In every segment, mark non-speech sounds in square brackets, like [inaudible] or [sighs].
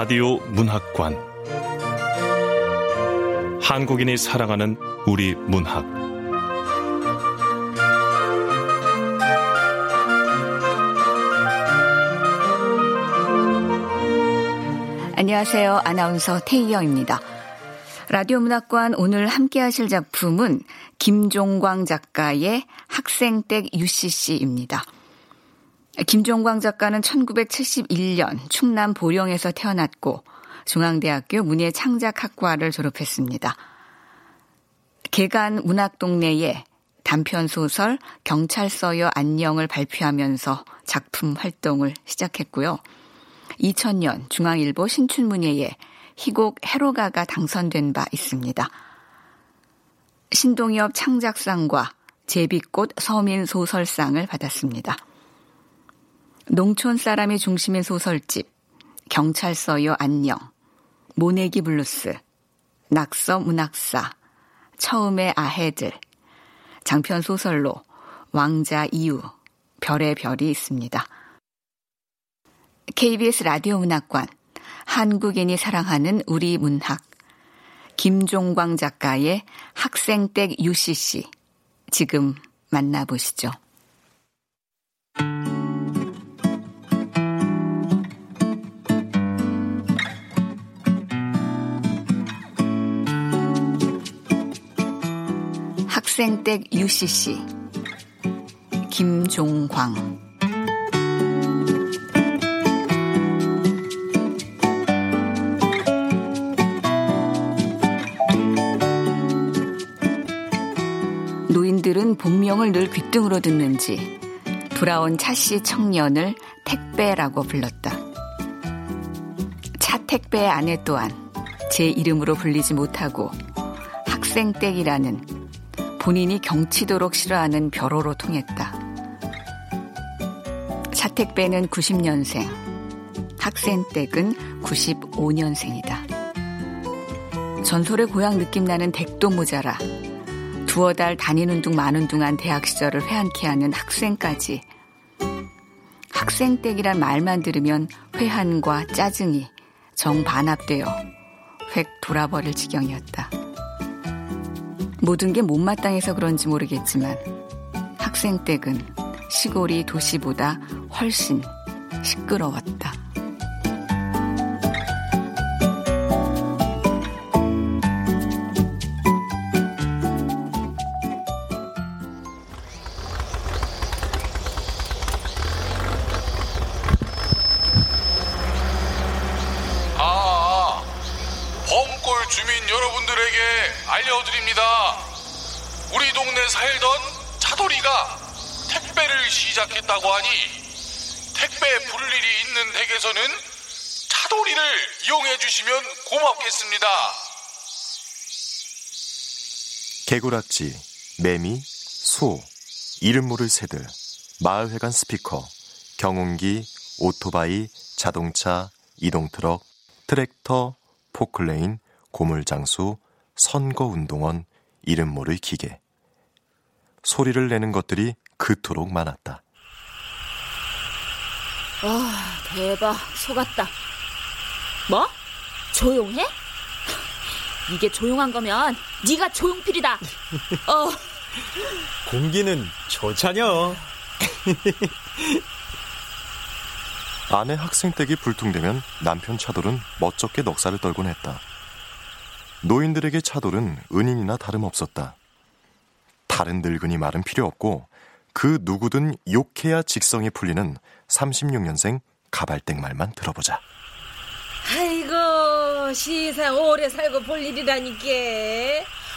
라디오 문학관 한국인이 사랑하는 우리 문학 안녕하세요. 아나운서 태희영입니다. 라디오 문학관 오늘 함께 하실 작품은 김종광 작가의 학생댁 UCC입니다. 김종광 작가는 1971년 충남 보령에서 태어났고 중앙대학교 문예창작학과를 졸업했습니다. 개간 문학동네에 단편 소설 경찰서여 안녕을 발표하면서 작품 활동을 시작했고요. 2000년 중앙일보 신춘문예에 희곡 해로가가 당선된 바 있습니다. 신동엽 창작상과 제비꽃 서민소설상을 받았습니다. 농촌 사람이 중심인 소설집, 경찰서여 안녕, 모내기 블루스, 낙서 문학사, 처음의 아해들, 장편 소설로 왕자 이우, 별의 별이 있습니다. KBS 라디오 문학관, 한국인이 사랑하는 우리 문학, 김종광 작가의 학생댁 UCC, 지금 만나보시죠. 학생댁 UCC 김종광 노인들은 본명을 늘 귀등으로 듣는지 돌아온 차씨 청년을 택배라고 불렀다. 차 택배의 아내 또한 제 이름으로 불리지 못하고 학생댁이라는 본인이 경치도록 싫어하는 벼로로 통했다. 차택배는 90년생, 학생댁은 95년생이다. 전설의 고향 느낌 나는 댁도 모자라 두어 달 다니는 둥 마는 둥한 대학 시절을 회한케 하는 학생까지 학생댁이란 말만 들으면 회한과 짜증이 정반합되어 획 돌아버릴 지경이었다. 모든 게 못마땅해서 그런지 모르겠지만 학생 댁은 시골이 도시보다 훨씬 시끄러웠다. 고맙겠습니다. 개구락지, 매미, 소, 이름 모를 새들, 마을회관 스피커, 경운기, 오토바이, 자동차, 이동트럭, 트랙터, 포클레인, 고물장수, 선거운동원, 이름 모를 기계. 소리를 내는 것들이 그토록 많았다. 와, 대박. 속았다. 뭐? 조용해? 이게 조용한 거면 네가 조용필이다. 어. 공기는 좋자녀. [laughs] 아내 학생 댁이 불통되면 남편 차돌은 멋쩍게 넋살을 떨곤 했다. 노인들에게 차돌은 은인이나 다름없었다. 다른 늙은이 말은 필요 없고 그 누구든 욕해야 직성이 풀리는 36년생 가발댁 말만 들어보자. 아이고 시상 오래 살고 볼 일이라니까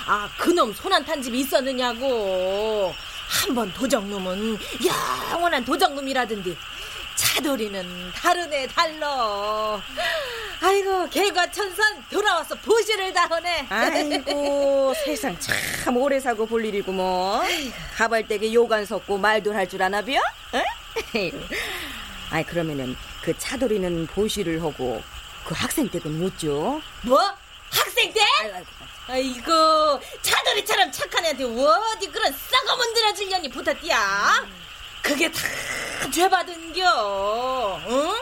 아 그놈 손안 탄 집이 있었느냐고 한 번 도적놈은 영원한 도적놈이라던데 차돌이는 다르네 달러. 아이고 개과천선 돌아와서 보시를 다 하네. 아이고 [laughs] 세상 참 오래 사고 볼 일이구먼. 가발대게 요간 섰고 말도 할 줄 아나비야? [laughs] 아이 그러면은 그 차돌이는 보시를 하고 그 학생 댁은 못 줘? 뭐? 학생 때? 아이고 차돌이처럼 착한 애한테 어디 그런 썩어문드러질 년이 붙었디야? 그게 다 죄받은겨 응?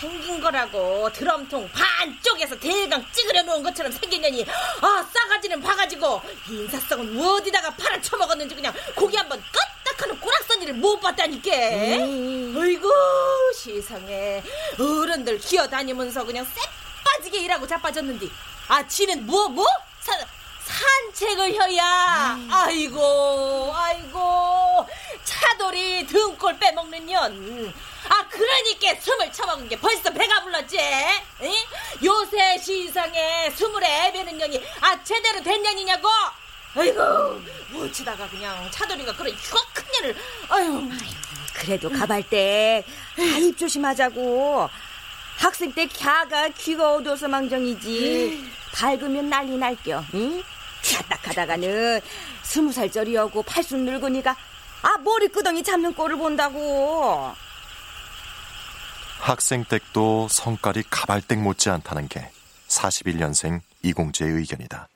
생긴 거라고 드럼통 반쪽에서 대강 찌그려 놓은 것처럼 년이 아 싸가지는 봐가지고 인사성은 어디다가 팔아 쳐먹었는지 그냥 고기 한번 껐딱하는 꼬락서니를 못 봤다니까. 어이구 세상에. 어른들 기어다니면서 그냥 쎄 빠지게 일하고 자빠졌는데 아 지는 뭐 뭐? 사, 산책을 해야 아이고 아이고 차돌이 등골 빼먹는 년. 아 그러니까 숨을 처먹은 게 벌써 배가 불렀지. 응? 요새 시상에 스물에 애 베는 년이 아 제대로 된 년이냐고. 아이고 묻히다가 그냥 차돌이가 그런 흉악큰 년을 아유. 그래도 가발대 아입 조심하자고. 학생 때 갸가 귀가 어두워서 망정이지. 밝으면 난리 날겨. 응? 튀었딱하다가는 스무 살짜리하고 팔순 늙으니까 아 머리끄덩이 잡는 꼴을 본다고. 학생 댁도 성깔이 가발댁 못지 않다는 게 41년생 이공주의 의견이다.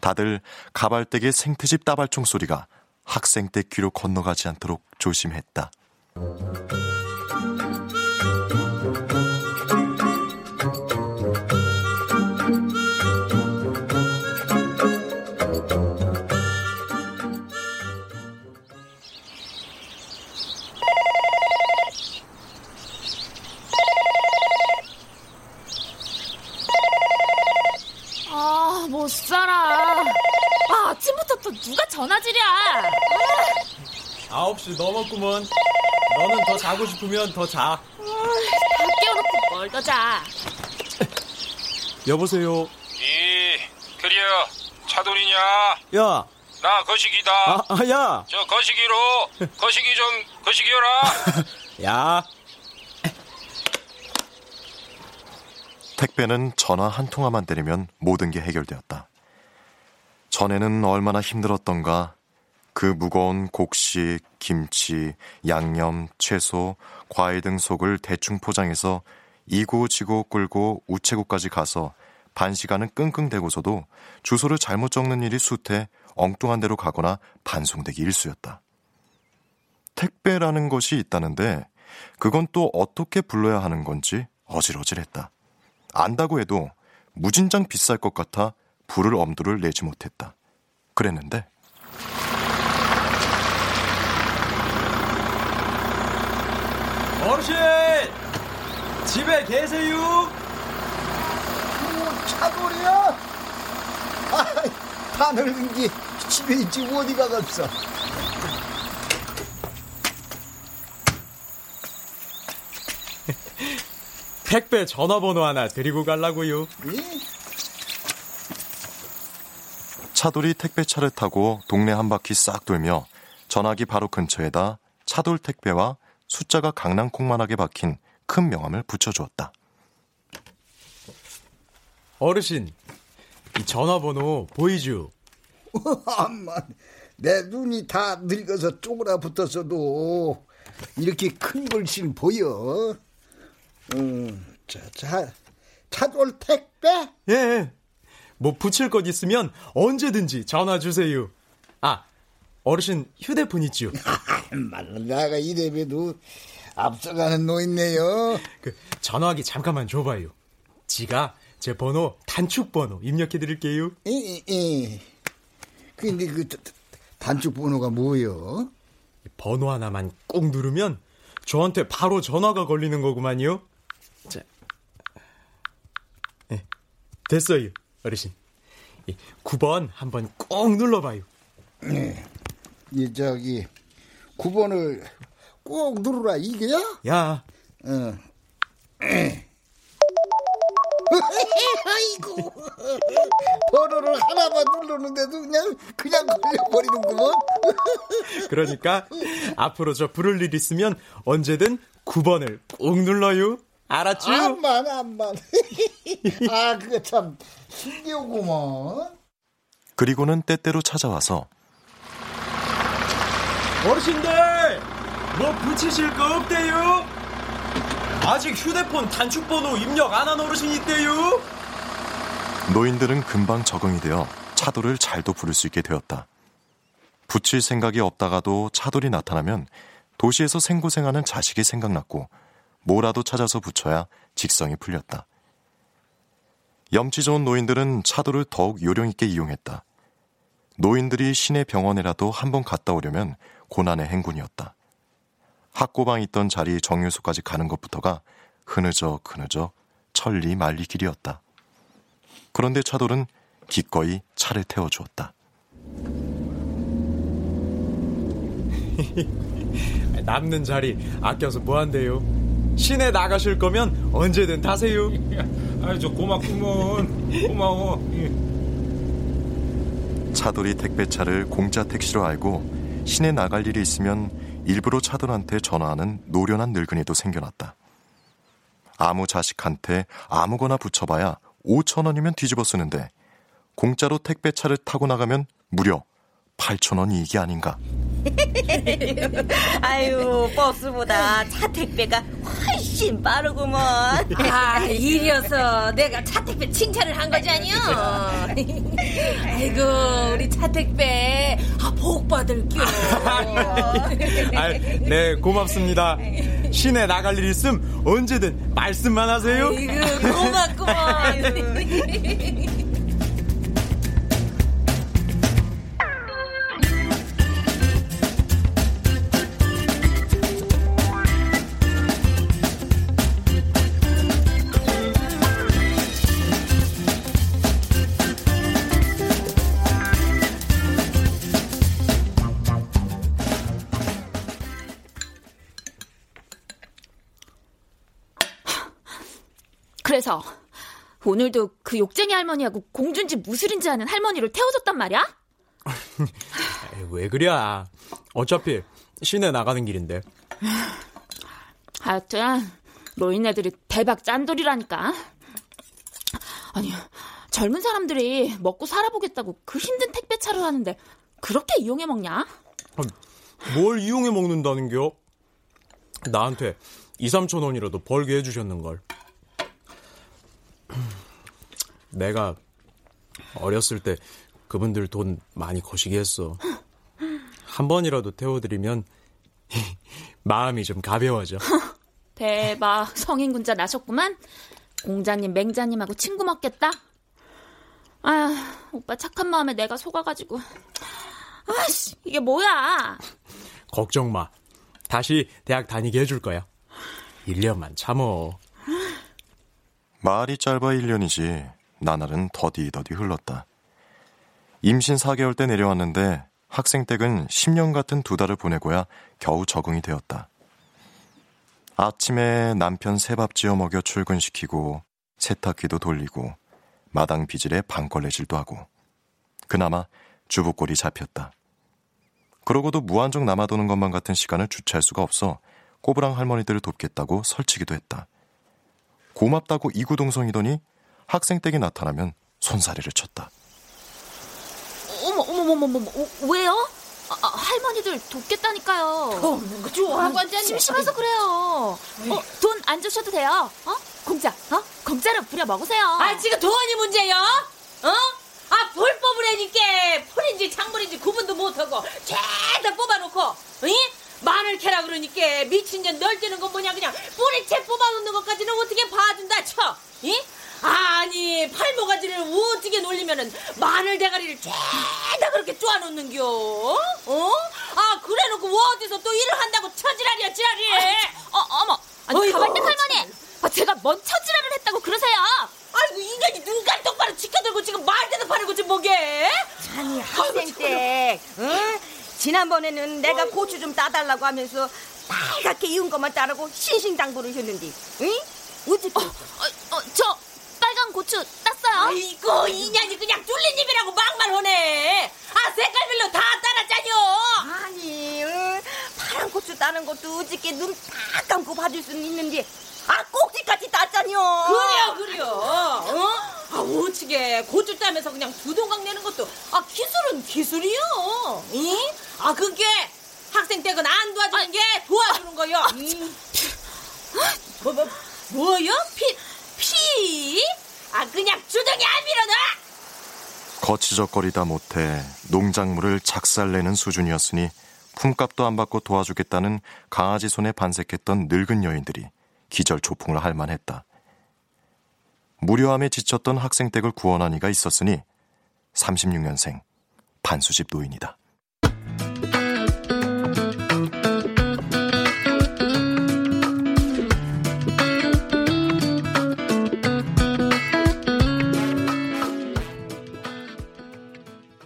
다들 가발댁의 생트집 따발총 소리가 학생 댁 귀로 건너가지 않도록 조심했다. 살아. 아, 아침부터 또 누가 전화질이야. 아홉 시 넘었구먼. 너는 더 자고 싶으면 더 자. 다 깨워놓고 뭘 더 자. 여보세요. 이, 그려, 차돌이냐? 야, 나 거시기다. 아, 아, 야, 저 거시기로, 거시기 좀, 거시기여라. [laughs] 야. 택배는 전화 한 통화만 때리면 모든 게 해결되었다. 전에는 얼마나 힘들었던가. 그 무거운 곡식, 김치, 양념, 채소, 과일 등 속을 대충 포장해서 이고 지고 끌고 우체국까지 가서 반 시간은 끙끙대고서도 주소를 잘못 적는 일이 숱해 엉뚱한 데로 가거나 반송되기 일쑤였다. 택배라는 것이 있다는데 그건 또 어떻게 불러야 하는 건지 어질어질했다. 안다고 해도 무진장 비쌀 것 같아 부를 엄두를 내지 못했다. 그랬는데 어르신! 집에 계세요? 차돌이야? 아, 다 늙은 게 집에 있지 어디 가겠어? 택배 전화번호 하나 드리고 갈라고요. 차돌이 택배차를 타고 동네 한 바퀴 싹 돌며 전화기 바로 근처에다 차돌 택배와 숫자가 강낭콩만하게 박힌 큰 명함을 붙여주었다. 어르신, 이 전화번호 보이죠? [laughs] 엄마, 내 눈이 다 늙어서 쪼그라 붙었어도 이렇게 큰 글씨는 보여. 음, 자, 자, 차돌 택배? 예, 예. 뭐 붙일 것 있으면 언제든지 전화 주세요. 아, 어르신 휴대폰 있죠? [laughs] 말로 나가 이래봬도 앞서가는 노인네요. 그 전화기 잠깐만 줘봐요. 지가 제 번호 단축 번호 입력해 드릴게요. 이, 이. 근데 그 단축 번호가 뭐요? 번호 하나만 꼭 누르면 저한테 바로 전화가 걸리는 거구만요. 자, 네, 됐어요, 어르신. 9번 한번 꼭 눌러봐요. 네, 이 저기 9번을 꼭 누르라 이게야? 야, 어. 아이고 번호를 하나만 누르는데도 그냥 그냥 걸려버리는구먼. 그러니까 앞으로 저 부를 일 있으면 언제든 9번을 꼭 눌러요. 알았죠? 암만, 암만. [laughs] 아, 그거 참 신기하구먼. 그리고는 때때로 찾아와서 어르신들! 뭐 붙이실 거 없대요? 아직 휴대폰 단축번호 입력 안 한 어르신 있대요? 노인들은 금방 적응이 되어 차돌을 잘도 부를 수 있게 되었다. 붙일 생각이 없다가도 차돌이 나타나면 도시에서 생고생하는 자식이 생각났고 뭐라도 찾아서 붙여야 직성이 풀렸다. 염치 좋은 노인들은 차돌을 더욱 요령 있게 이용했다. 노인들이 시내 병원에라도 한 번 갔다 오려면 고난의 행군이었다. 학고방 있던 자리 정유소까지 가는 것부터가 흐느적 흐느적 천리 말리 길이었다. 그런데 차돌은 기꺼이 차를 태워주었다. [laughs] 남는 자리 아껴서 뭐한대요? 시내 나가실 거면 언제든 타세요. [laughs] 아이 저 고맙구먼 고마워 차돌이 택배차를 공짜 택시로 알고 시내 나갈 일이 있으면 일부러 차돌한테 전화하는 노련한 늙은이도 생겨났다. 아무 자식한테 아무거나 붙여봐야 5천 원이면 뒤집어 쓰는데 공짜로 택배차를 타고 나가면 무려 8천 원 이익이 아닌가. [laughs] 아유, 버스보다 차 택배가 훨씬 빠르구먼. 아, 이려서 내가 차 택배 칭찬을 한 거지 아니요? [laughs] 아이고, 우리 차 택배, 아, 복 받을게요. [laughs] 아, 네, 고맙습니다. 시내 나갈 일 있음 언제든 말씀만 하세요. 아이고, 고맙구먼. 그래서 오늘도 그 욕쟁이 할머니하고 공주인지 무술인지 하는 할머니를 태워줬단 말이야? [laughs] 왜 그래? 어차피 시내 나가는 길인데. 하여튼 노인네들이 대박 짠돌이라니까. 아니 젊은 사람들이 먹고 살아보겠다고 그 힘든 택배차를 하는데 그렇게 이용해 먹냐? 뭘 이용해 먹는다는겨? 나한테 2, 3천 원이라도 벌게 해주셨는걸. 내가 어렸을 때 그분들 돈 많이 거시게 했어. 한 번이라도 태워드리면 [laughs] 마음이 좀 가벼워져. [laughs] 대박 성인군자 나셨구만. 공자님 맹자님하고 친구 먹겠다. 아 오빠 착한 마음에 내가 속아가지고. 아씨 이게 뭐야? 걱정 마. 다시 대학 다니게 해줄 거야. 1년만 참어. 말이 짧아 1년이지 나날은 더디더디 흘렀다. 임신 4개월 때 내려왔는데 학생 댁은 10년 같은 두 달을 보내고야 겨우 적응이 되었다. 아침에 남편 새밥 지어 먹여 출근시키고 세탁기도 돌리고 마당 비질에 방걸레질도 하고 그나마 주부꼴이 잡혔다. 그러고도 무한정 남아도는 것만 같은 시간을 주체할 수가 없어 꼬부랑 할머니들을 돕겠다고 설치기도 했다. 고맙다고 이구동성이더니 학생 댁이 나타나면 손사래를 쳤다. 어머 어머 어머 어머 어, 왜요? 아, 아, 할머니들 돕겠다니까요. 없는 거 좋아하고 앉았네. 심심해서 그래요. 어, 돈 안 주셔도 돼요. 어? 공짜, 어? 공짜로 부려 먹으세요. 아, 지금 돈이 문제요? 어? 아, 볼 뽑으라니까. 풀인지 창물인지 구분도 못하고 죄다 뽑아놓고, 응? 마늘 캐라 그러니까 미친 년 널뛰는 건 뭐냐 그냥 뿌리채 뽑아놓는 것까지는 어떻게 봐준다 쳐, 응? 아니 팔모가지를 어떻게 놀리면은 마늘 대가리를 죄다 그렇게 쪼아놓는겨? 어? 아 그래놓고 어디서 또 일을 한다고 처지랄이야 지랄이? 어, 어머, 아니 어이구. 가발대 할머니, 아, 제가 뭔 처지랄을 했다고 그러세요? 아이고 인간이 눈깔 똑바로 지켜들고 지금 말 대답하는 거지 뭐게? 아니 학생 때, 응? 지난번에는 내가 고추 좀 따달라고 하면서 빨갛게 익은 것만 따르고 신신당부를 했는데, 응? 어떻게? 어, 어, 저 고추 땄어요. 아이고 인간이 그냥 뚫린 입이라고 막말 하네. 아 색깔별로 다 따랐잖여. 아니, 응? 파란 고추 따는 것도 어저께 눈 딱 감고 봐줄 수는 있는데 아 꼭지까지 땄잖요. 그래요, 그래요. 어? 아, 어찌게 고추 따면서 그냥 두 동강 내는 것도 아 기술은 기술이요. 이? 아 그게 학생 댁은 안 도와주는 게 도와주는 거요. 음. 뭐, 뭐, 뭐요? 피, 피? 아 그냥 주둥이 안 밀어놔. 거치적거리다 못해 농작물을 작살내는 수준이었으니 품값도 안 받고 도와주겠다는 강아지 손에 반색했던 늙은 여인들이 기절 초풍을 할 만했다. 무료함에 지쳤던 학생 댁을 구원한 이가 있었으니 36년생 반수집 노인이다.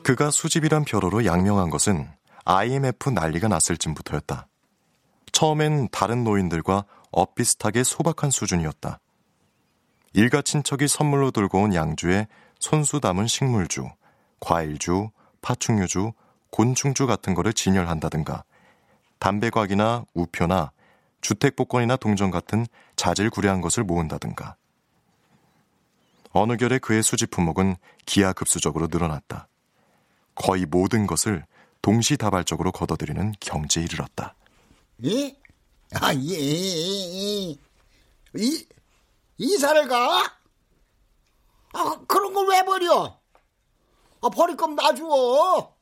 그가 수집이란 벼로로 양명한 것은 IMF 난리가 났을 쯤부터였다. 처음엔 다른 노인들과 엇비슷하게 소박한 수준이었다. 일가 친척이 선물로 들고 온 양주에 손수 담은 식물주, 과일주, 파충류주, 곤충주 같은 거를 진열한다든가 담배곽이나 우표나 주택복권이나 동전 같은 자질구레한 것을 모은다든가 어느 결에 그의 수집 품목은 기하급수적으로 늘어났다. 거의 모든 것을 동시다발적으로 걷어들이는 경지에 이르렀다. 예? 아, 예. 이, 이사를 가? 아, 그런 걸 왜 버려? 아, 버릴 거면 놔줘.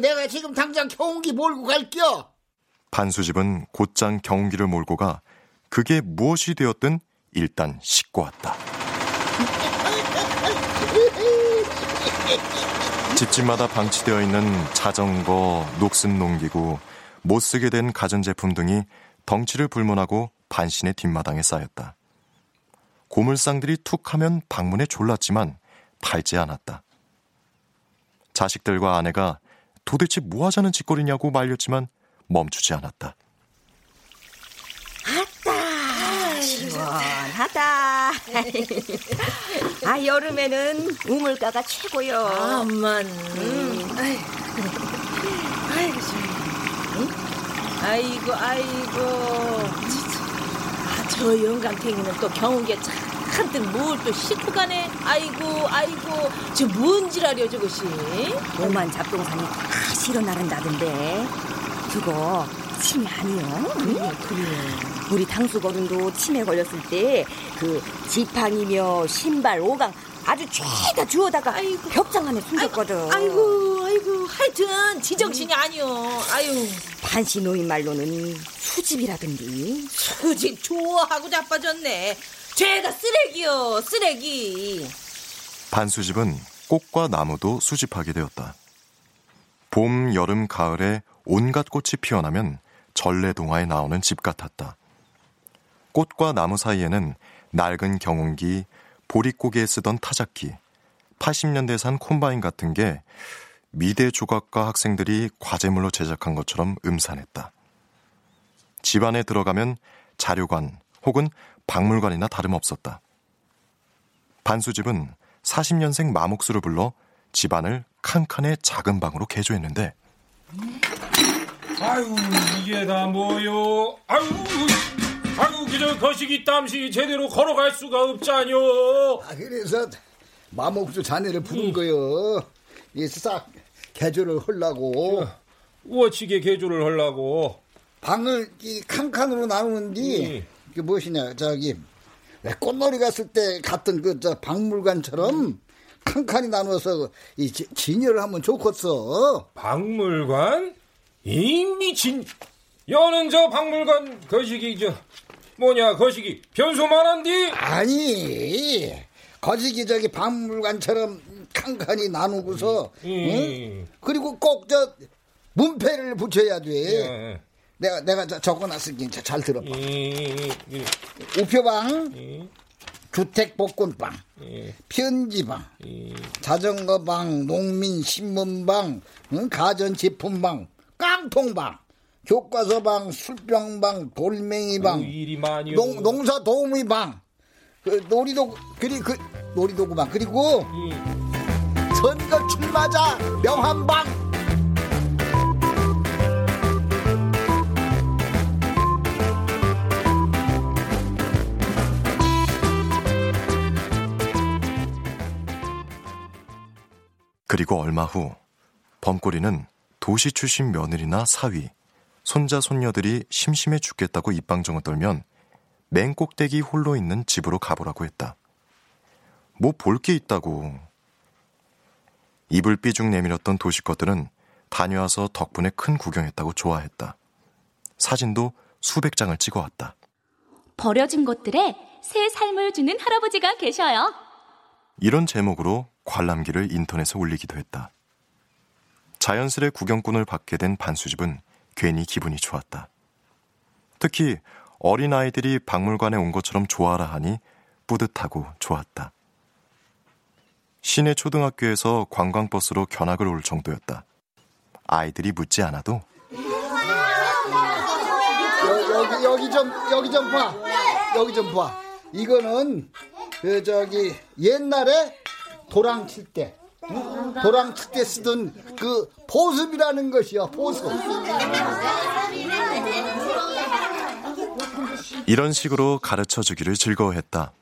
내가 지금 당장 경운기 몰고 갈게요. 반수집은 곧장 경운기를 몰고 가 그게 무엇이 되었든 일단 싣고 왔다. 집집마다 방치되어 있는 자전거, 녹슨 농기구, 못 쓰게 된 가전제품 등이 덩치를 불문하고 반신의 뒷마당에 쌓였다. 고물상들이 툭 하면 방문에 졸랐지만 팔지 않았다. 자식들과 아내가 도대체 뭐 하자는 짓거리냐고 말렸지만 멈추지 않았다. 아따 시원하다. 아 여름에는 우물가가 최고요. 아만. 음. 아이고 참. 응? 아이고 아이고. 아, 저 영감탱이는 또 경운기에 잔뜩 뭘또 싣고 가네. 아이고 아이고. 저 뭔 지랄이야 저것이. 오만 잡동산이 다 실어 나른다던데. 그거 치매 아니요? 그래 그래. 우리 당수거른도 치매 걸렸을 때 그 지팡이며 신발 오강 아주 죄다 주워다가 벽장 안에 숨겼거든. 아이고 아이고 하여튼 지정신이 아니요. 아유. 반시 노인 말로는 수집이라던디. 수집 좋아하고 자빠졌네. 죄다 쓰레기요 쓰레기. 반수집은 꽃과 나무도 수집하게 되었다. 봄, 여름, 가을에 온갖 꽃이 피어나면 전래 동화에 나오는 집 같았다. 꽃과 나무 사이에는 낡은 경운기, 보릿고개에 쓰던 타작기, 80년대산 콤바인 같은 게 미대 조각과 학생들이 과제물로 제작한 것처럼 음산했다. 집 안에 들어가면 자료관 혹은 박물관이나 다름없었다. 반수집은 40년생 마목수를 불러 집안을 칸칸의 작은 방으로 개조했는데 아유 이게 다 뭐요? 아유 아유 그저 거시기 땀시 제대로 걸어갈 수가 없잖요. 아, 그래서 마목수 자네를 부른 거요. 이싹 개조를 하려고. 우어치게 개조를 하려고. 방을 이 칸칸으로 나누는디 그 무엇이냐 저기 왜 꽃놀이 갔을 때 갔던 그 저 박물관처럼 칸칸이 나누어서 이 지- 진열을 하면 좋겠어. 박물관? 이미 진 여는 저 박물관 거시기 저 뭐냐 거시기 변소만한디? 아니 거시기 저기 박물관처럼 칸칸이 나누고서 음. 응? 그리고 꼭 저 문패를 붙여야 돼. 예. 내가 내가 저 적어놨으니까 잘 들어봐. 이, 이, 우표방, 이, 주택 복권방, 이, 편지방, 이. 자전거방, 농민 신문방, 응? 가전제품방, 깡통방, 교과서방, 술병방, 돌멩이방, 농, 농사 도우미 방, 그 놀이도 그리 그 놀이도구방 그리고 예. 선거 출마자 명함방. 그리고 얼마 후 범꼬리는 도시 출신 며느리나 사위, 손자 손녀들이 심심해 죽겠다고 입방정을 떨면 맨 꼭대기 홀로 있는 집으로 가보라고 했다. 뭐 볼 게 있다고. 입을 삐죽 내밀었던 도시 것들은 다녀와서 덕분에 큰 구경했다고 좋아했다. 사진도 수백 장을 찍어왔다. 버려진 것들에 새 삶을 주는 할아버지가 계셔요. 이런 제목으로 관람기를 인터넷에 올리기도 했다. 자연스레 구경꾼을 받게 된 반수집은 괜히 기분이 좋았다. 특히 어린아이들이 박물관에 온 것처럼 좋아라 하니 뿌듯하고 좋았다. 시내 초등학교에서 관광버스로 견학을 올 정도였다. 아이들이 묻지 않아도 여, 여기 여기 좀 여기 좀 봐. 여기 좀 봐. 이거는 그 저기 옛날에 도랑 칠 때. 응? 도랑 칠때 쓰던 그 보습이라는 것이야 보습. 이런 식으로 가르쳐 주기를 즐거워했다.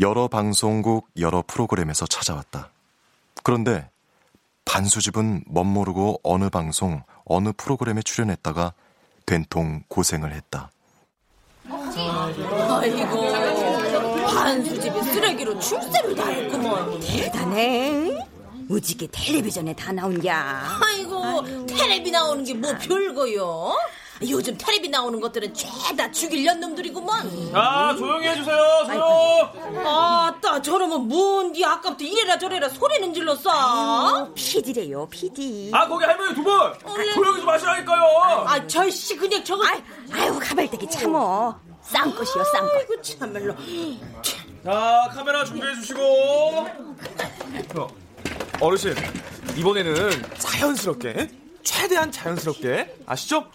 여러 방송국, 여러 프로그램에서 찾아왔다. 그런데 반수집은 멋모르고 어느 방송, 어느 프로그램에 출연했다가 된통 고생을 했다. 아이고 반수집이 쓰레기로 출세를 다 했구먼. 대단해. 우지게 텔레비전에 다 나온야. 아이고 텔레비 나오는 게 뭐 별거요? 요즘 텔레비 나오는 것들은 죄다 죽일년 놈들이구먼. 아 조용히 해주세요 조용 아 따 저러면 뭔디 아까부터 이래라 저래라 소리는 질렀어. 피디래요 피디. 아 거기 할머니 두분! 조용히 좀 하시라니까요. 아 절씨 그냥 저거 아유 가발대기 참어. 쌍것이요 쌍것. 아이고 참말로 자 카메라 준비해 주시고 어, 어르신 이번에는 자연스럽게 최대한 자연스럽게 아시죠?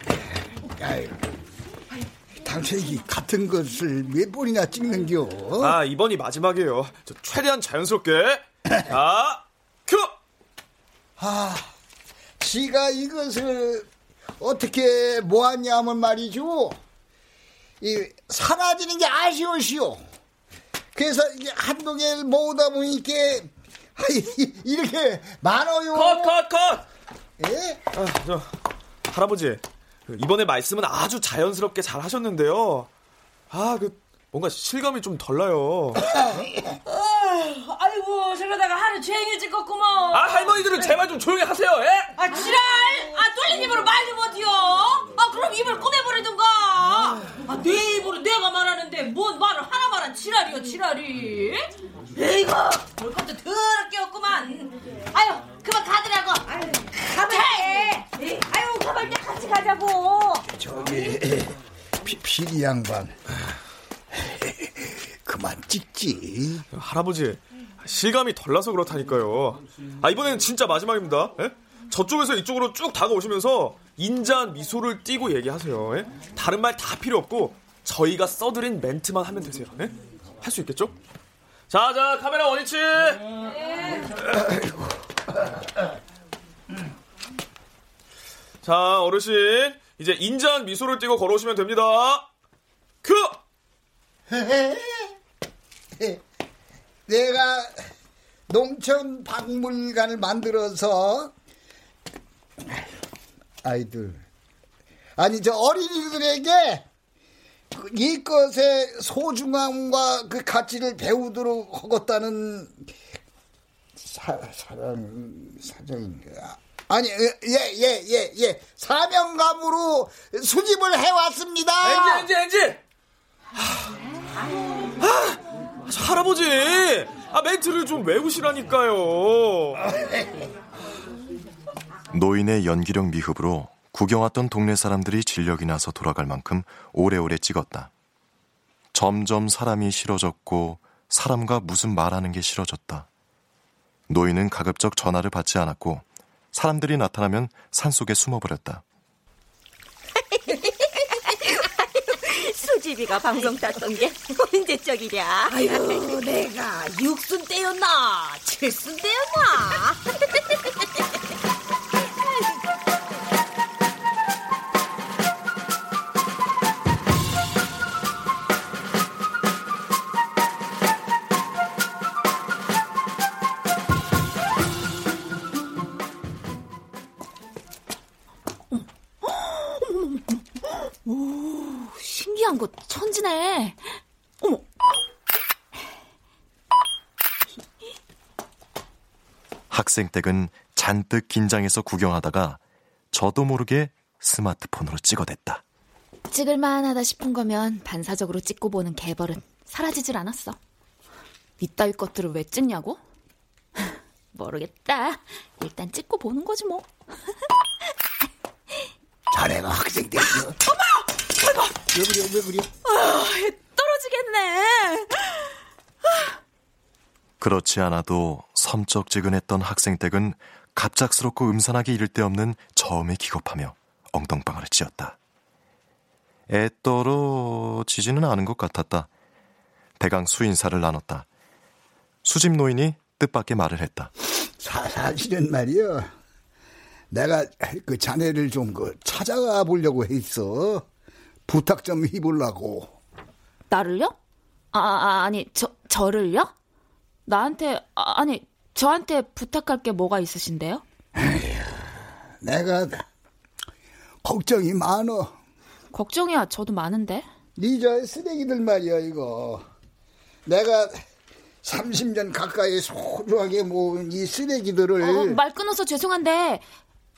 당신이 같은 것을 몇 번이나 찍는겨? 아 이번이 마지막이에요 저 최대한 자연스럽게 자 큐! 아, 지가 이것을 어떻게 모았냐면 말이죠. 이 사라지는 게 아쉬우시오. 그래서 이게 개를 모으다 보니까 이렇게 많아요. 컷, 컷, 컷! 예? 아, 저, 할아버지, 그 이번에 말씀은 아주 자연스럽게 잘 하셨는데요. 아, 그, 뭔가 실감이 좀 덜 나요. [coughs] [coughs] 아이고 저러다가 하루 종일 찍었구먼. 아, 할머니들은 제발 좀 조용히 하세요, 예? 아 지랄! 아 뚫린 입으로 말 좀 어디요. 아 그럼 입을 꼬매버리든가. 아 내 입으로 내가 말하는데 뭔 말을 하나 말한 지랄이요 지랄이. 에이구 볼 것도 더럽게 없구만. 아유 그만 가더라고. 아유 가만해 아유 가만 때 같이 가자고. 저기 피, 피디 양반 그만 찍지. 할아버지, 실감이 덜 나서 그렇다니까요. 아, 이번에는 진짜 마지막입니다. 예? 저쪽에서 이쪽으로 쭉 다가오시면서 인자한 미소를 띠고 얘기하세요. 예? 다른 말 다 필요 없고 저희가 써드린 멘트만 하면 되세요. 예? 할수 있겠죠? 자, 자, 카메라 원위치. 자, 어르신, 이제 인자한 미소를 띠고 걸어오시면 됩니다. 큐! 내가 농촌 박물관을 만들어서 아이들 아니 저 어린이들에게 그 이것의 소중함과 그 가치를 배우도록 하겠다는 사, 사랑 사정인가 아니 예예예 예, 예, 사명감으로 수집을 해왔습니다. 엔지 엔지 엔지. 아, 할아버지, 아 멘트를 좀 외우시라니까요. 노인의 연기력 미흡으로 구경 왔던 동네 사람들이 진력이 나서 돌아갈 만큼 오래오래 찍었다. 점점 사람이 싫어졌고 사람과 무슨 말하는 게 싫어졌다. 노인은 가급적 전화를 받지 않았고 사람들이 나타나면 산속에 숨어버렸다. 수지비가 방송 땄던 게 [laughs] 언제적이랴? 아유 내가 육순 때였나 칠순 때였나 [laughs] 학생댁은 잔뜩 긴장해서 구경하다가 저도 모르게 스마트폰으로 찍어댔다. 찍을만 하다 싶은 거면 반사적으로 찍고 보는 개벌은 사라지질 않았어. 이따위 것들을 왜 찍냐고? [laughs] 모르겠다. 일단 찍고 보는 거지 뭐. 자네가 학생 때. 어머! 어머! 왜 그래, 왜 그래? 아, 떨어지겠네. 그렇지 않아도 섬쩍지근했던 학생댁은 갑작스럽고 음산하게 이를 데 없는 저음에 기겁하며 엉덩방아를 찧었다. 애 떨어지지는 않은 것 같았다. 대강 수인사를 나눴다. 수집 노인이 뜻밖의 말을 했다. 사, 사실은 말이야. 내가 그 자네를 좀 그 찾아가 보려고 했어. 부탁 좀 해보려고. 나를요? 아, 아 아니 저 저를요? 나한테 아, 아니 저한테 부탁할 게 뭐가 있으신데요? 에휴, 내가 걱정이 많어. 걱정이야 저도 많은데. 니저 쓰레기들 말이야 이거. 내가 30년 가까이 소중하게 모은 이 쓰레기들을 어, 말 끊어서 죄송한데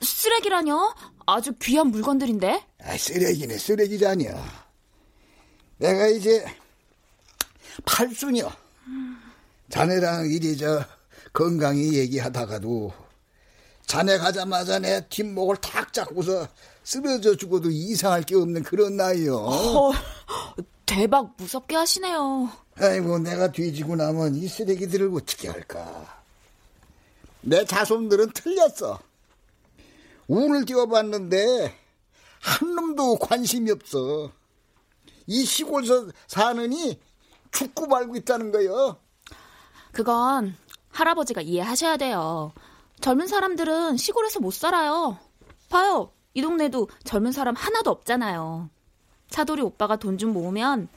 쓰레기라뇨? 아주 귀한 물건들인데. 아, 쓰레기네 쓰레기잖여. 내가 이제 팔순이요. 자네랑 이리 저 건강히 얘기하다가도 자네 가자마자 내 뒷목을 탁 잡고서 쓰러져 죽어도 이상할 게 없는 그런 나이요. 어, 대박 무섭게 하시네요. 아이고 내가 뒤지고 나면 이 쓰레기들을 어떻게 할까. 내 자손들은 틀렸어. 운을 띄워봤는데 한 놈도 관심이 없어. 이 시골에서 사느니 축구 말고 있다는 거요. 그건 할아버지가 이해하셔야 돼요. 젊은 사람들은 시골에서 못 살아요. 봐요. 이 동네도 젊은 사람 하나도 없잖아요. 차돌이 오빠가 돈 좀 모으면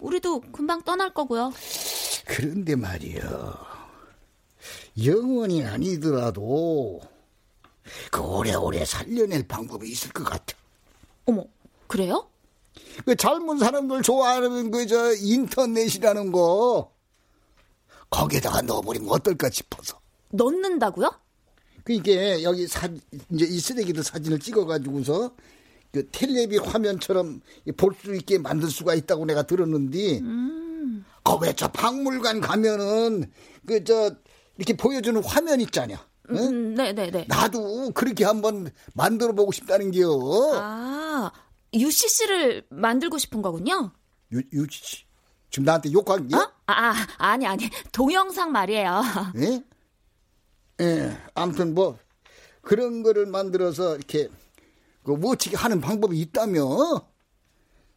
우리도 금방 떠날 거고요. 그런데 말이요. 영원히 아니더라도 그 오래오래 살려낼 방법이 있을 것 같아. 어머, 그래요? 그 젊은 사람들 좋아하는 그 저 인터넷이라는 거 거기에다가 넣어버리면 어떨까 싶어서. 넣는다고요? 그러니까 여기 사 이제 이 쓰레기들 사진을 찍어가지고서 그 텔레비 화면처럼 볼 수 있게 만들 수가 있다고 내가 들었는데 음. 거기에 저 박물관 가면은 그 저 이렇게 보여주는 화면 있잖아. 응? 음, 네네네. 나도 그렇게 한번 만들어 보고 싶다는 게요. 아, UCC를 만들고 싶은 거군요. 유, 유치 지금 나한테 욕한 게? 어? 아, 아, 아니 아니 동영상 말이에요. [laughs] 예? 예, 아무튼 뭐 그런 거를 만들어서 이렇게 그 멋지게 하는 방법이 있다며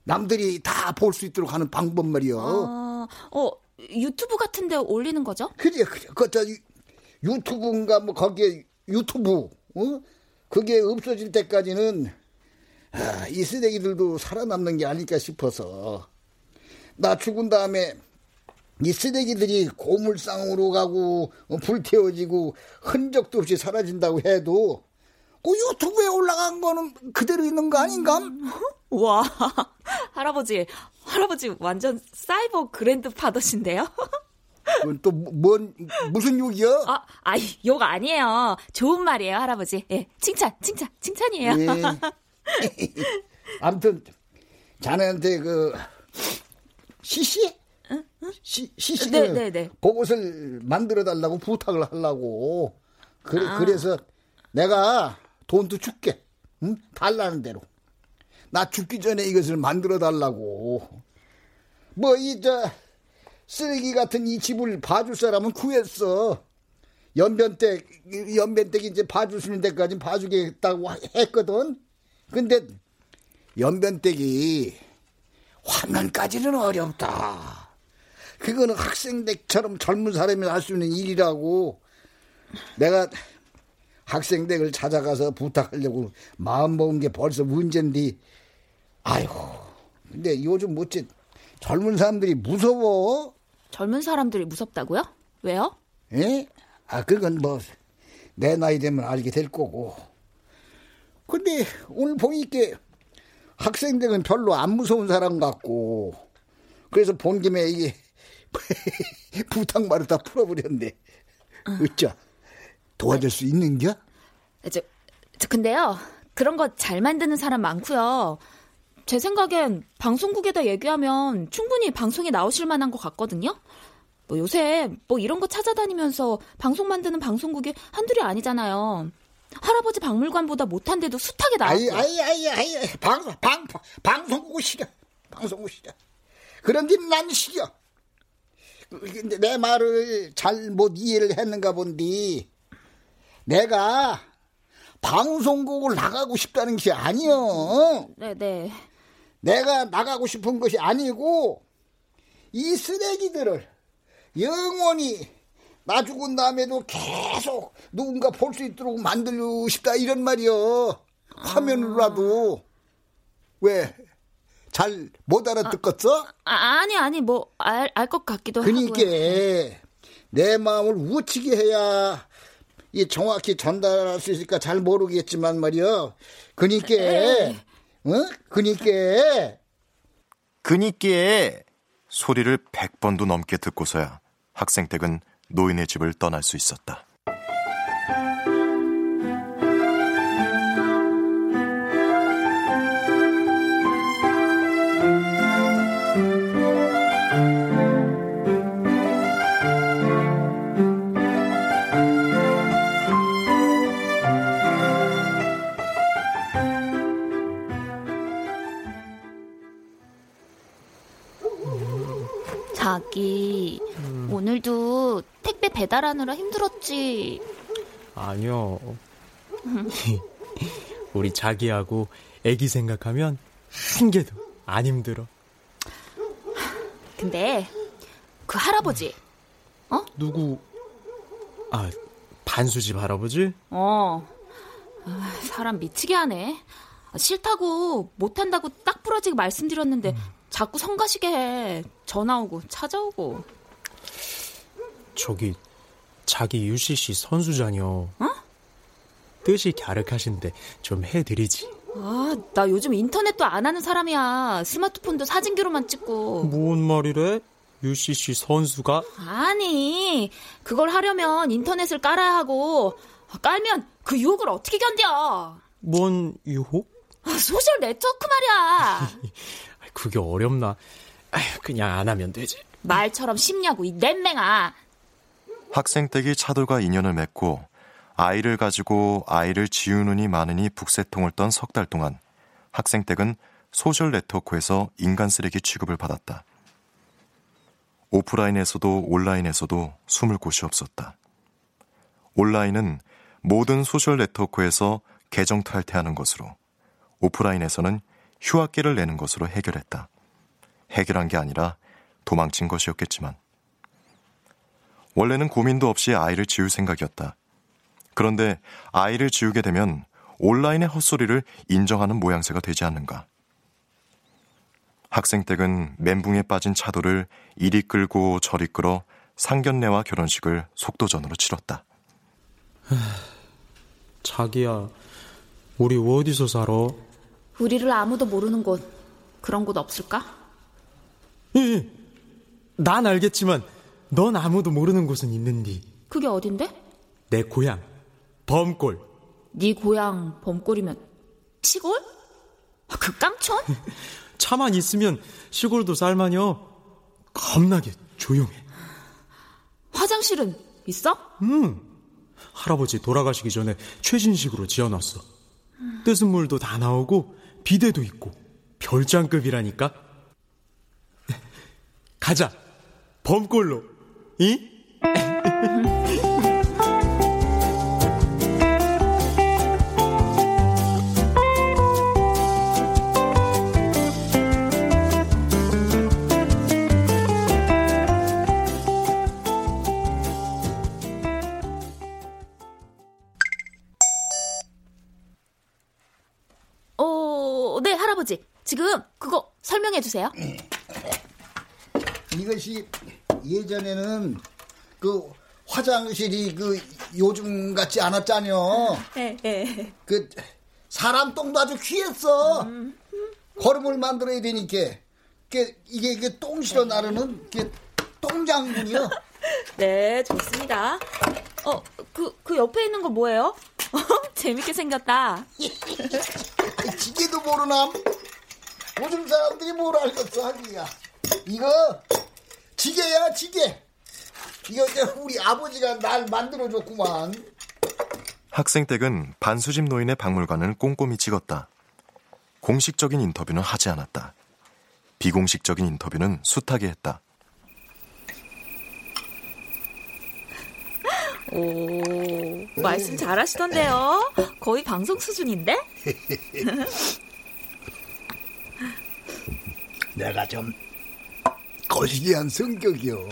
남들이 다 볼 수 있도록 하는 방법 말이요. 어, 어, 유튜브 같은데 올리는 거죠? 그래, 그래. 그 저 유튜브인가 뭐 거기에 유튜브, 어? 그게 없어질 때까지는 아, 이 쓰레기들도 살아남는 게 아닐까 싶어서 나 죽은 다음에 이 쓰레기들이 고물상으로 가고 어, 불태워지고 흔적도 없이 사라진다고 해도 그 유튜브에 올라간 거는 그대로 있는 거 아닌가? [laughs] 와, 할아버지, 할아버지 완전 사이버 그랜드 파더신데요? [laughs] 또 뭔 무슨 욕이야? 아, 아이 욕 아니에요. 좋은 말이에요, 할아버지. 예, 칭찬, 칭찬, 칭찬이에요. 예. [laughs] 아무튼 자네한테 그 시 시 시 시시 네, 네, 네. 그것을 만들어 달라고 부탁을 하려고. 그래 아. 그래서 내가 돈도 줄게. 응? 달라는 대로. 나 죽기 전에 이것을 만들어 달라고. 뭐 이 저 쓰레기 같은 이 집을 봐줄 사람은 구했어. 연변댁 연변댁이 이제 봐줄 수 있는 데까지 봐주겠다고 했거든. 근데 연변댁이 화면까지는 어렵다. 그거는 학생댁처럼 젊은 사람이 할 수 있는 일이라고 내가 학생댁을 찾아가서 부탁하려고 마음 먹은 게 벌써 문제인데 아이고 근데 요즘 뭐지 젊은 사람들이 무서워 젊은 사람들이 무섭다고요? 왜요? 예? 아 그건 뭐 내 나이 되면 알게 될 거고 근데 오늘 보니까 학생들은 별로 안 무서운 사람 같고 그래서 본 김에 이게 [laughs] 부탁 말을 다 풀어버렸네. 어쩌 도와줄 수 있는겨? 저, 저 근데요. 그런 거 잘 만드는 사람 많고요. 제 생각엔 방송국에다 얘기하면 충분히 방송에 나오실 만한 것 같거든요. 뭐 요새 뭐 이런 거 찾아다니면서 방송 만드는 방송국이 한둘이 아니잖아요. 할아버지 박물관보다 못한 데도 숱하게 나왔고. 아이 아이 아이 아이 방, 방, 방송국 시려 방송국 시려 그런데 난 시려 근데 내 말을 잘 못 이해를 했는가 본디. 내가 방송국을 나가고 싶다는 것이 아니여. 네 네. 내가 나가고 싶은 것이 아니고 이 쓰레기들을 영원히 나 죽은 다음에도 계속 누군가 볼 수 있도록 만들고 싶다 이런 말이여 화면으로라도. 왜? 잘 못 알아듣겠어? 아, 아니 아니 뭐 알 알 것 같기도 그니까 하고요. 내 마음을 우치게 해야 이 정확히 전달할 수 있을까 잘 모르겠지만 말이여 그니까 어? 그니까 그니께 소리를 100번도 넘게 듣고서야 학생댁은 노인의 집을 떠날 수 있었다. 배 배달하느라 힘들었지. 아니요. [laughs] 우리 자기하고 애기 생각하면 한 개도 안 힘들어. 근데 그 할아버지 누구? 아, 반수집 할아버지? 어 아, 사람 미치게 하네. 아, 싫다고 못한다고 딱 부러지게 말씀드렸는데 자꾸 성가시게 해. 전화 오고 찾아오고. 저기 자기 UCC 선수잖여. 어? 뜻이 갸륵하신데 좀 해드리지. 아, 나 요즘 인터넷도 안 하는 사람이야. 스마트폰도 사진기로만 찍고. 뭔 말이래? UCC 선수가? 아니, 그걸 하려면 인터넷을 깔아야 하고, 깔면 그 유혹을 어떻게 견뎌? 뭔 유혹? 아, 소셜 네트워크 말이야. [laughs] 그게 어렵나? 아휴, 그냥 안 하면 되지. 말처럼 쉽냐고, 이 냄맹아. 학생 댁이 차돌과 인연을 맺고 아이를 가지고 아이를 지우느니 마느니 북새통을 떤 석 달 동안 학생 댁은 소셜 네트워크에서 인간 쓰레기 취급을 받았다. 오프라인에서도 온라인에서도 숨을 곳이 없었다. 온라인은 모든 소셜 네트워크에서 계정 탈퇴하는 것으로, 오프라인에서는 휴학계를 내는 것으로 해결했다. 해결한 게 아니라 도망친 것이었겠지만. 원래는 고민도 없이 아이를 지울 생각이었다. 그런데 아이를 지우게 되면 온라인의 헛소리를 인정하는 모양새가 되지 않는가. 학생댁은 멘붕에 빠진 차도를 이리 끌고 저리 끌어 상견례와 결혼식을 속도전으로 치렀다. [sighs] 자기야, 우리 어디서 살아? 우리를 아무도 모르는 곳, 그런 곳 없을까? 예, 난 알겠지만 넌 아무도 모르는 곳은 있는디. 그게 어딘데? 내 고향, 범골. 네 고향 범골이면 시골? 아, 그 깡촌? [laughs] 차만 있으면 시골도 살만요. 겁나게 조용해. 화장실은 있어? 음. 할아버지 돌아가시기 전에 최신식으로 지어놨어. 뜨은 물도 다 나오고 비데도 있고 별장급이라니까. [laughs] 가자. 범골로. 이? 어, 네, 할아버지. 지금 그거 설명해 주세요. 이것이 예전에는 그 화장실이 그 요즘 같지 않았잖여. 네, 네. 그 사람 똥도 아주 귀했어. 거름을 만들어야 되니까. 이게 이게, 이게 똥 실어 나르는 이게 똥장군이요. [laughs] 네, 좋습니다. 어, 그, 그 옆에 있는 거 뭐예요? [laughs] 재밌게 생겼다. [laughs] 지게도 모르나? 요즘 사람들이 뭘 알겠어, 하기야. 이거, 지게야, 지게. 이거 이제 우리 아버지가 날 만들어줬구만. 학생댁은 반수집 노인의 박물관을 꼼꼼히 찍었다. 공식적인 인터뷰는 하지 않았다. 비공식적인 인터뷰는 숱하게 했다. 오, 말씀 잘하시던데요? 거의 방송 수준인데? [laughs] 내가 좀 거시기한 성격이요.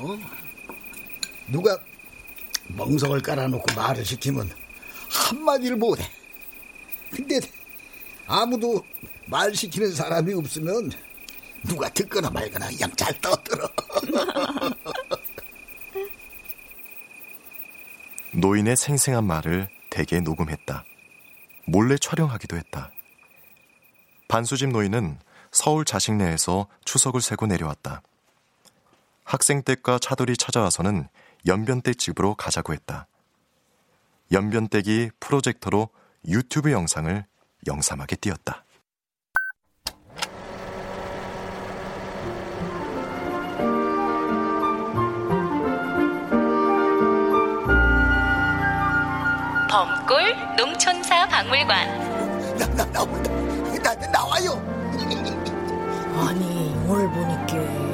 누가 멍석을 깔아놓고 말을 시키면 한마디를 못해. 근데 아무도 말 시키는 사람이 없으면 누가 듣거나 말거나 그냥 잘 떠들어. [laughs] 노인의 생생한 말을 대개 녹음했다. 몰래 촬영하기도 했다. 반수집 노인은 서울 자식 내에서 추석을 세고 내려왔다. 학생댁과 차돌이 찾아와서는 연변댁 집으로 가자고 했다. 연변댁이 프로젝터로 유튜브 영상을 영삼하게 띄었다. 범꿀 농촌사 박물관. 나, 나, 나온다. 나, 나와요. 아니 오늘 보니까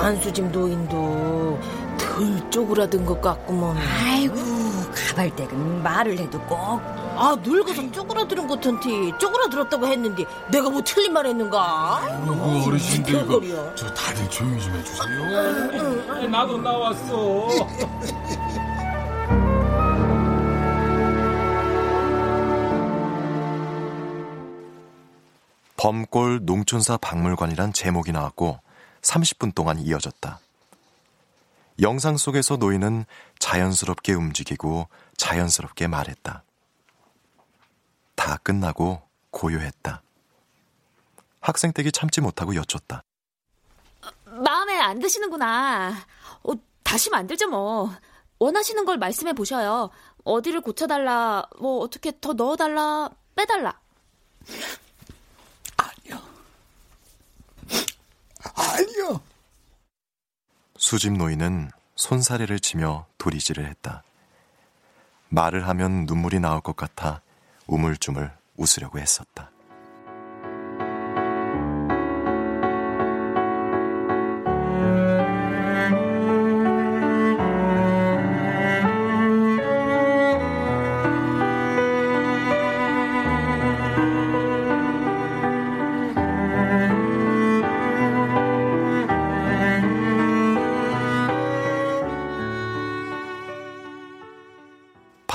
반수집 노인도 덜 쪼그라든 것 같구먼 아이고 가발댁은 말을 해도 꼭 아 늙어서 쪼그라드는 것 같은데 쪼그라들었다고 했는데 내가 뭐 틀린 말 했는가? 아이고 어르신들 이거 이거 저 다들 조용히 좀 해주세요. 나도 나왔어. 범골 농촌사 박물관이란 제목이 나왔고 30분 동안 이어졌다. 영상 속에서 노인은 자연스럽게 움직이고 자연스럽게 말했다. 다 끝나고 고요했다. 학생댁이 참지 못하고 여쭙다. 마음에 안 드시는구나. 어, 다시 만들죠, 뭐. 원하시는 걸 말씀해 보셔요. 어디를 고쳐달라, 뭐, 어떻게 더 넣어달라, 빼달라. 아니요. 수집 노인은 손사래를 치며 도리질을 했다. 말을 하면 눈물이 나올 것 같아 우물쭈물 웃으려고 했었다.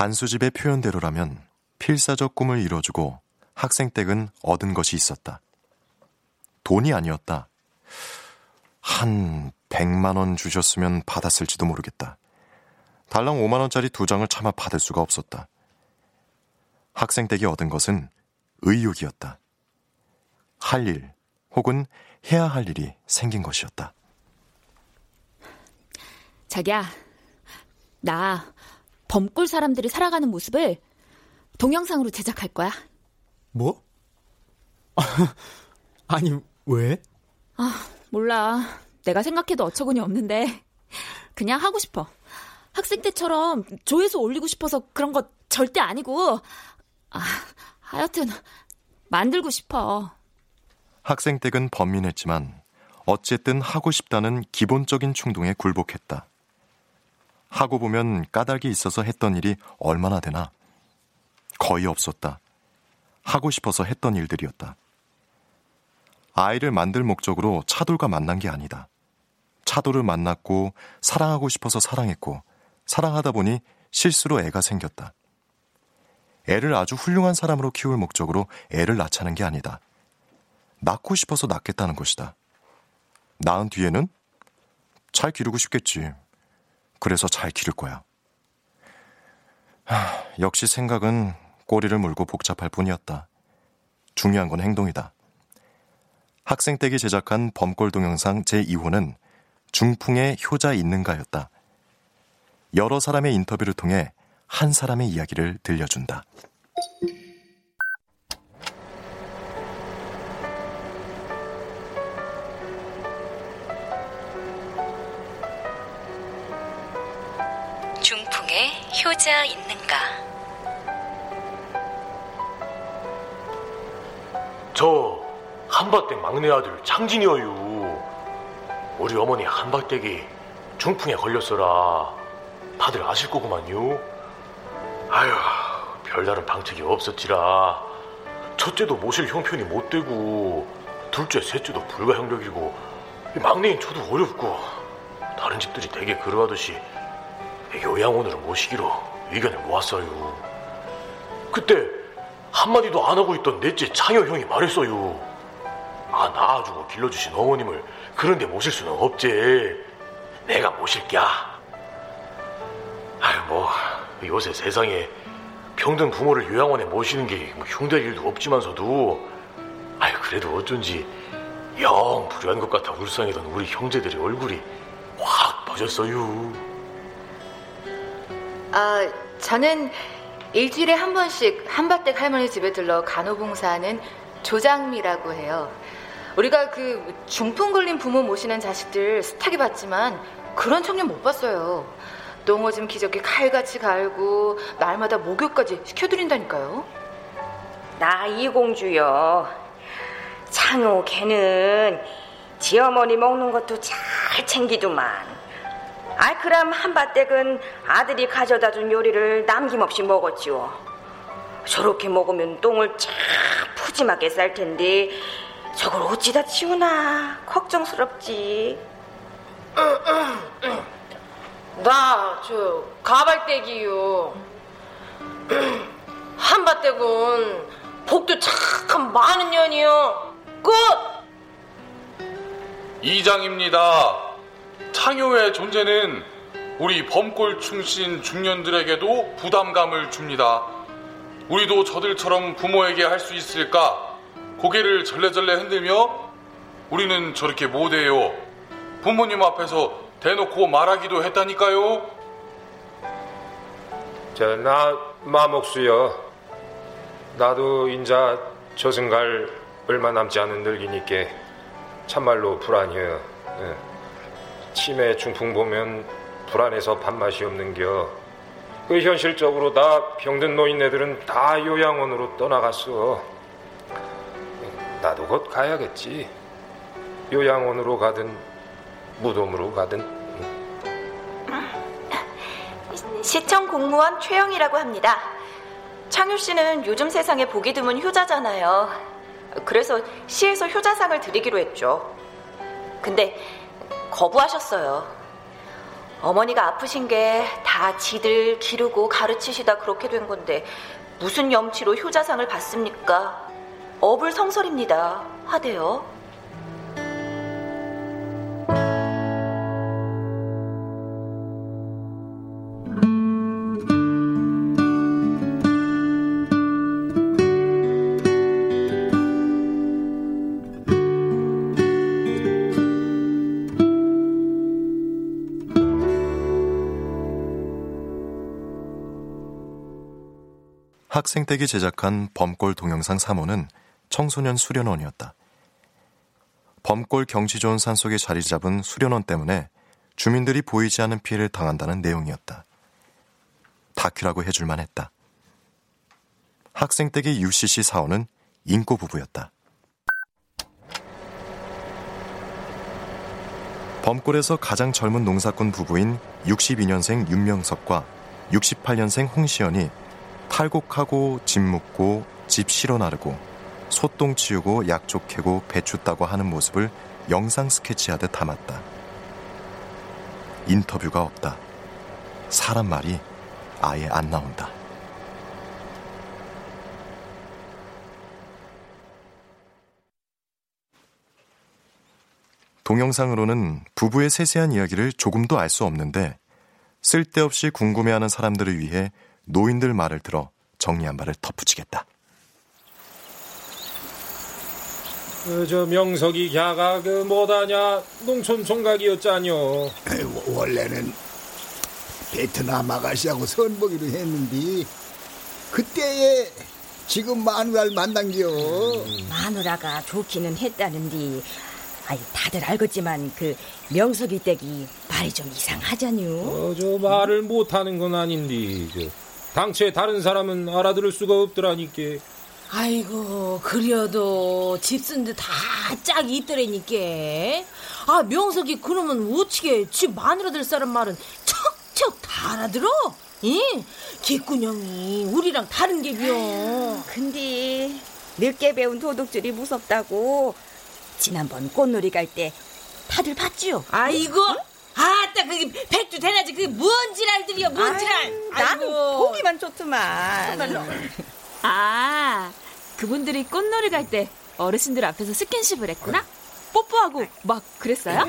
반수집의 표현대로라면 필사적 꿈을 이뤄주고 학생댁은 얻은 것이 있었다. 돈이 아니었다. 한 100만 원 주셨으면 받았을지도 모르겠다. 달랑 5만 원짜리 두 장을 차마 받을 수가 없었다. 학생댁이 얻은 것은 의욕이었다. 할 일, 혹은 해야 할 일이 생긴 것이었다. 자기야, 나 범꿀 사람들이 살아가는 모습을 동영상으로 제작할 거야. 뭐? [laughs] 아니, 왜? 아, 몰라. 내가 생각해도 어처구니 없는데 그냥 하고 싶어. 학생 때처럼 조회수 올리고 싶어서 그런 거 절대 아니고 아, 하여튼 만들고 싶어. 학생 댁은 번민했지만 어쨌든 하고 싶다는 기본적인 충동에 굴복했다. 하고 보면 까닭이 있어서 했던 일이 얼마나 되나? 거의 없었다. 하고 싶어서 했던 일들이었다. 아이를 만들 목적으로 차돌과 만난 게 아니다. 차돌을 만났고 사랑하고 싶어서 사랑했고 사랑하다 보니 실수로 애가 생겼다. 애를 아주 훌륭한 사람으로 키울 목적으로 애를 낳자는 게 아니다. 낳고 싶어서 낳겠다는 것이다. 낳은 뒤에는 잘 기르고 싶겠지. 그래서 잘 기를 거야. 하, 역시 생각은 꼬리를 물고 복잡할 뿐이었다. 중요한 건 행동이다. 학생댁이 제작한 범골 동영상 제2호는 중풍의 효자 있는가였다. 여러 사람의 인터뷰를 통해 한 사람의 이야기를 들려준다. 효자 있는가? 저 한밭댁 막내 아들 창진이어유. 우리 어머니 한밭댁이 중풍에 걸렸어라. 다들 아실 거구만요. 아휴, 별다른 방책이 없었지라. 첫째도 모실 형편이 못 되고, 둘째, 셋째도 불가형력이고, 막내인 저도 어렵고, 다른 집들이 되게 그러하듯이 요양원으로 모시기로 의견을 모았어요. 그때 한마디도 안 하고 있던 넷째 창효 형이 말했어요. 아, 낳아주고 길러주신 어머님을 그런데 모실 수는 없지. 내가 모실게야. 아유, 뭐, 요새 세상에 병든 부모를 요양원에 모시는 게 뭐 흉될 일도 없지만서도, 아유, 그래도 어쩐지 영 불효한 것 같아 울상이던 우리 형제들의 얼굴이 확 빠졌어요. 아, 저는 일주일에 한 번씩 한밭댁 할머니 집에 들러 간호봉사하는 조장미라고 해요. 우리가 그 중풍 걸린 부모 모시는 자식들 스타기 봤지만 그런 청년 못 봤어요. 똥오줌 기저귀 칼같이 갈고 날마다 목욕까지 시켜드린다니까요. 나 이공주요. 창호 걔는 지 어머니 먹는 것도 잘 챙기더만. 아, 그럼 한밭댁은 아들이 가져다 준 요리를 남김없이 먹었지요. 저렇게 먹으면 똥을 참 푸짐하게 쌀 텐데 저걸 어찌다 치우나 걱정스럽지. 나저 가발떼기요. 한밭댁은 복도 참 많은 년이요. 끝. 이장입니다. 창효의 존재는 우리 범골 충신 중년들에게도 부담감을 줍니다. 우리도 저들처럼 부모에게 할 수 있을까? 고개를 절레절레 흔들며 우리는 저렇게 못해요. 부모님 앞에서 대놓고 말하기도 했다니까요. 저, 나, 마목수여. 나도 인자 저승갈 얼마 남지 않은 늙이니께 참말로 불안해요. 예. 치매 중풍 보면 불안해서 밥맛이 없는겨. 그 현실적으로 다 병든 노인네들은 다 요양원으로 떠나갔어. 나도 곧 가야겠지. 요양원으로 가든 무덤으로 가든. 시청 공무원 최영이라고 합니다. 창유 씨는 요즘 세상에 보기 드문 효자잖아요. 그래서 시에서 효자상을 드리기로 했죠. 근데 거부하셨어요. 어머니가 아프신 게 다 지들 기르고 가르치시다 그렇게 된 건데 무슨 염치로 효자상을 받습니까? 어불성설입니다. 하대요. 학생 댁이 제작한 범골 동영상 3호는 청소년 수련원이었다. 범골 경치 좋은 산속에 자리 잡은 수련원 때문에 주민들이 보이지 않는 피해를 당한다는 내용이었다. 다큐라고 해줄만 했다. 학생 댁의 UCC 사원은 인꼬 부부였다. 범골에서 가장 젊은 농사꾼 부부인 62년생 윤명석과 68년생 홍시연이 탈곡하고 집 묻고 집 실어 나르고 소똥 치우고 약초 캐고 배추 따고 하는 모습을 영상 스케치하듯 담았다. 인터뷰가 없다. 사람 말이 아예 안 나온다. 동영상으로는 부부의 세세한 이야기를 조금도 알 수 없는데 쓸데없이 궁금해하는 사람들을 위해 노인들 말을 들어 정리한 바를 덧붙이겠다. 그, 저 명석이 걔가 그 뭐다냐 농촌 총각이었잖요. 원래는 베트남 아가씨하고 선보기로 했는데 그때에 지금 마누라를 만난겨. 마누라가 좋기는 했다는데 아이 다들 알겠지만 그 명석이 댁이 말이 좀 이상하잖요. 어, 저 말을 못하는 건 아닌데 저, 당최 다른 사람은 알아들을 수가 없더라니까. 아이고 그려도 집순들 다 짝이 있더라니까 아 명석이 그러면 어찌게 집 마누라들 사람 말은 척척 다 알아들어 이 기꾼형이 우리랑 다른 게비요 근데 늦게 배운 도둑질이 무섭다고 지난번 꽃놀이 갈 때 다들 봤지요? 아이고 아따 그게 백주 대낮에 그게 뭔 지랄들이여 뭔 지랄 나는 보기만 좋더만 정말로 아, 그분들이 꽃놀이 갈 때 어르신들 앞에서 스킨십을 했구나? 뽀뽀하고 막 그랬어요?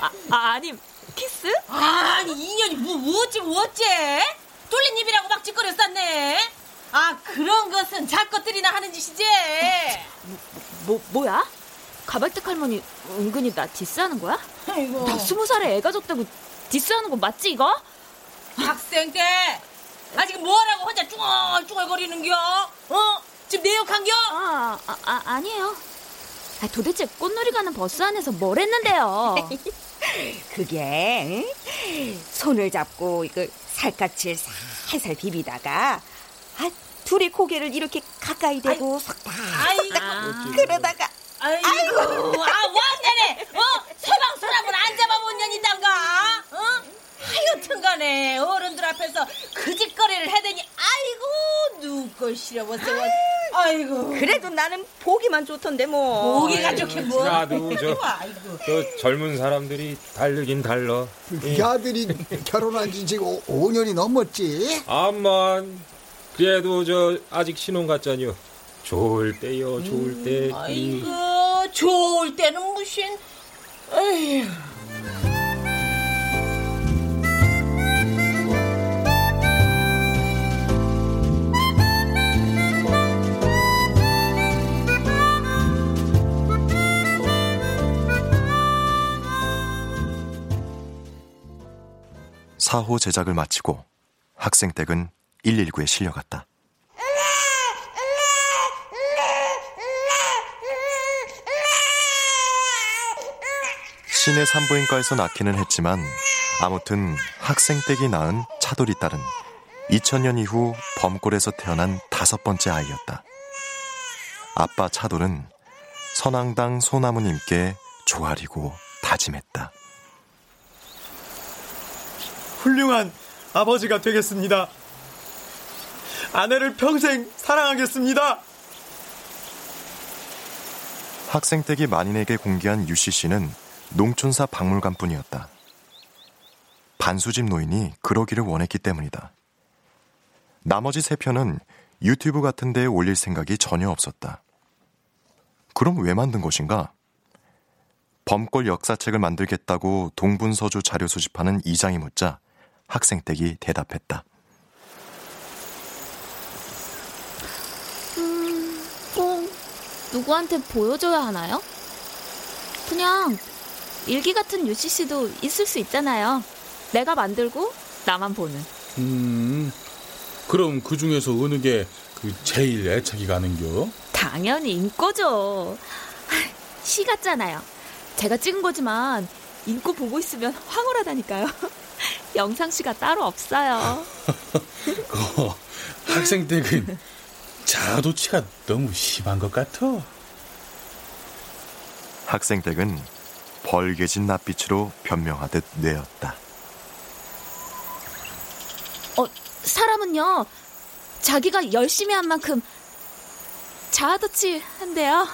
아, 아, 아니, 키스? 아니 인연이 뭐 어째 어째 뚫린 입이라고 막 지껄여 쌌네 아 그런 것은 작것들이나 하는 짓이지 뭐, 뭐야? 가발떡 할머니 은근히 나 디스하는 거야? 아이고. 나 스무 살에 애 가졌다고 디스하는 거 맞지 이거? 학생 때 아직 뭐라고 혼자 쭈글쭈글거리는겨 어? 지금 내 욕한겨? 아, 아, 아 아니에요 아, 도대체 꽃놀이 가는 버스 안에서 뭘 했는데요? [laughs] 그게 응? 손을 잡고 이거 살갗을 살살 비비다가 아, 둘이 고개를 이렇게 가까이 대고 속닥 아이고 그러다가 아이고 아 완전해 어? 서방 사람은 안 잡아본 년이 단가 어? 하여튼간에 어른들 앞에서 그 짓거리를 해대니 아이고 누걸 싫어보세요 아이고 그래도 나는 보기만 좋던데 뭐 보기가 좋게 뭐 나도 저, 아이고 저 젊은 사람들이 다르긴 달라. 그 아들이 결혼한 지 지금 5년이 넘었지. 암만 그래도 저 아직 신혼 같잖요. 좋을 때요, 좋을 때. 아이고 좋을 때는 무슨 에휴 사호 제작을 마치고 학생댁은 119에 실려갔다. 시내 산부인과에서 낳기는 했지만 아무튼 학생댁이 낳은 차돌이 딸은 2000년 이후 범골에서 태어난 다섯 번째 아이였다. 아빠 차돌은 선앙당 소나무님께 조아리고 다짐했다. 훌륭한 아버지가 되겠습니다. 아내를 평생 사랑하겠습니다. 학생댁이 만인에게 공개한 유씨 씨는 농촌사 박물관뿐이었다. 반수집 노인이 그러기를 원했기 때문이다. 나머지 세 편은 유튜브 같은 데에 올릴 생각이 전혀 없었다. 그럼 왜 만든 것인가? 범골 역사책을 만들겠다고 동분서주 자료 수집하는 이장이 묻자 학생댁이 대답했다. 음, 꼭 누구한테 보여줘야 하나요? 그냥 일기 같은 UCC도 있을 수 있잖아요. 내가 만들고 나만 보는. 음, 그럼 그 중에서 어느 게 그 제일 애착이 가는겨? 당연히 인꼬죠. 시 같잖아요. 제가 찍은 거지만 인꼬 보고 있으면 황홀하다니까요. [laughs] 영상시가 따로 없어요. [laughs] 그 학생 댁은 자아도취가 너무 심한 것 같아. 학생댁은 벌개진 낯빛으로 변명하듯 뇌었다. 어, 사람은요, 자기가 열심히 한 만큼 자아도취 한대요.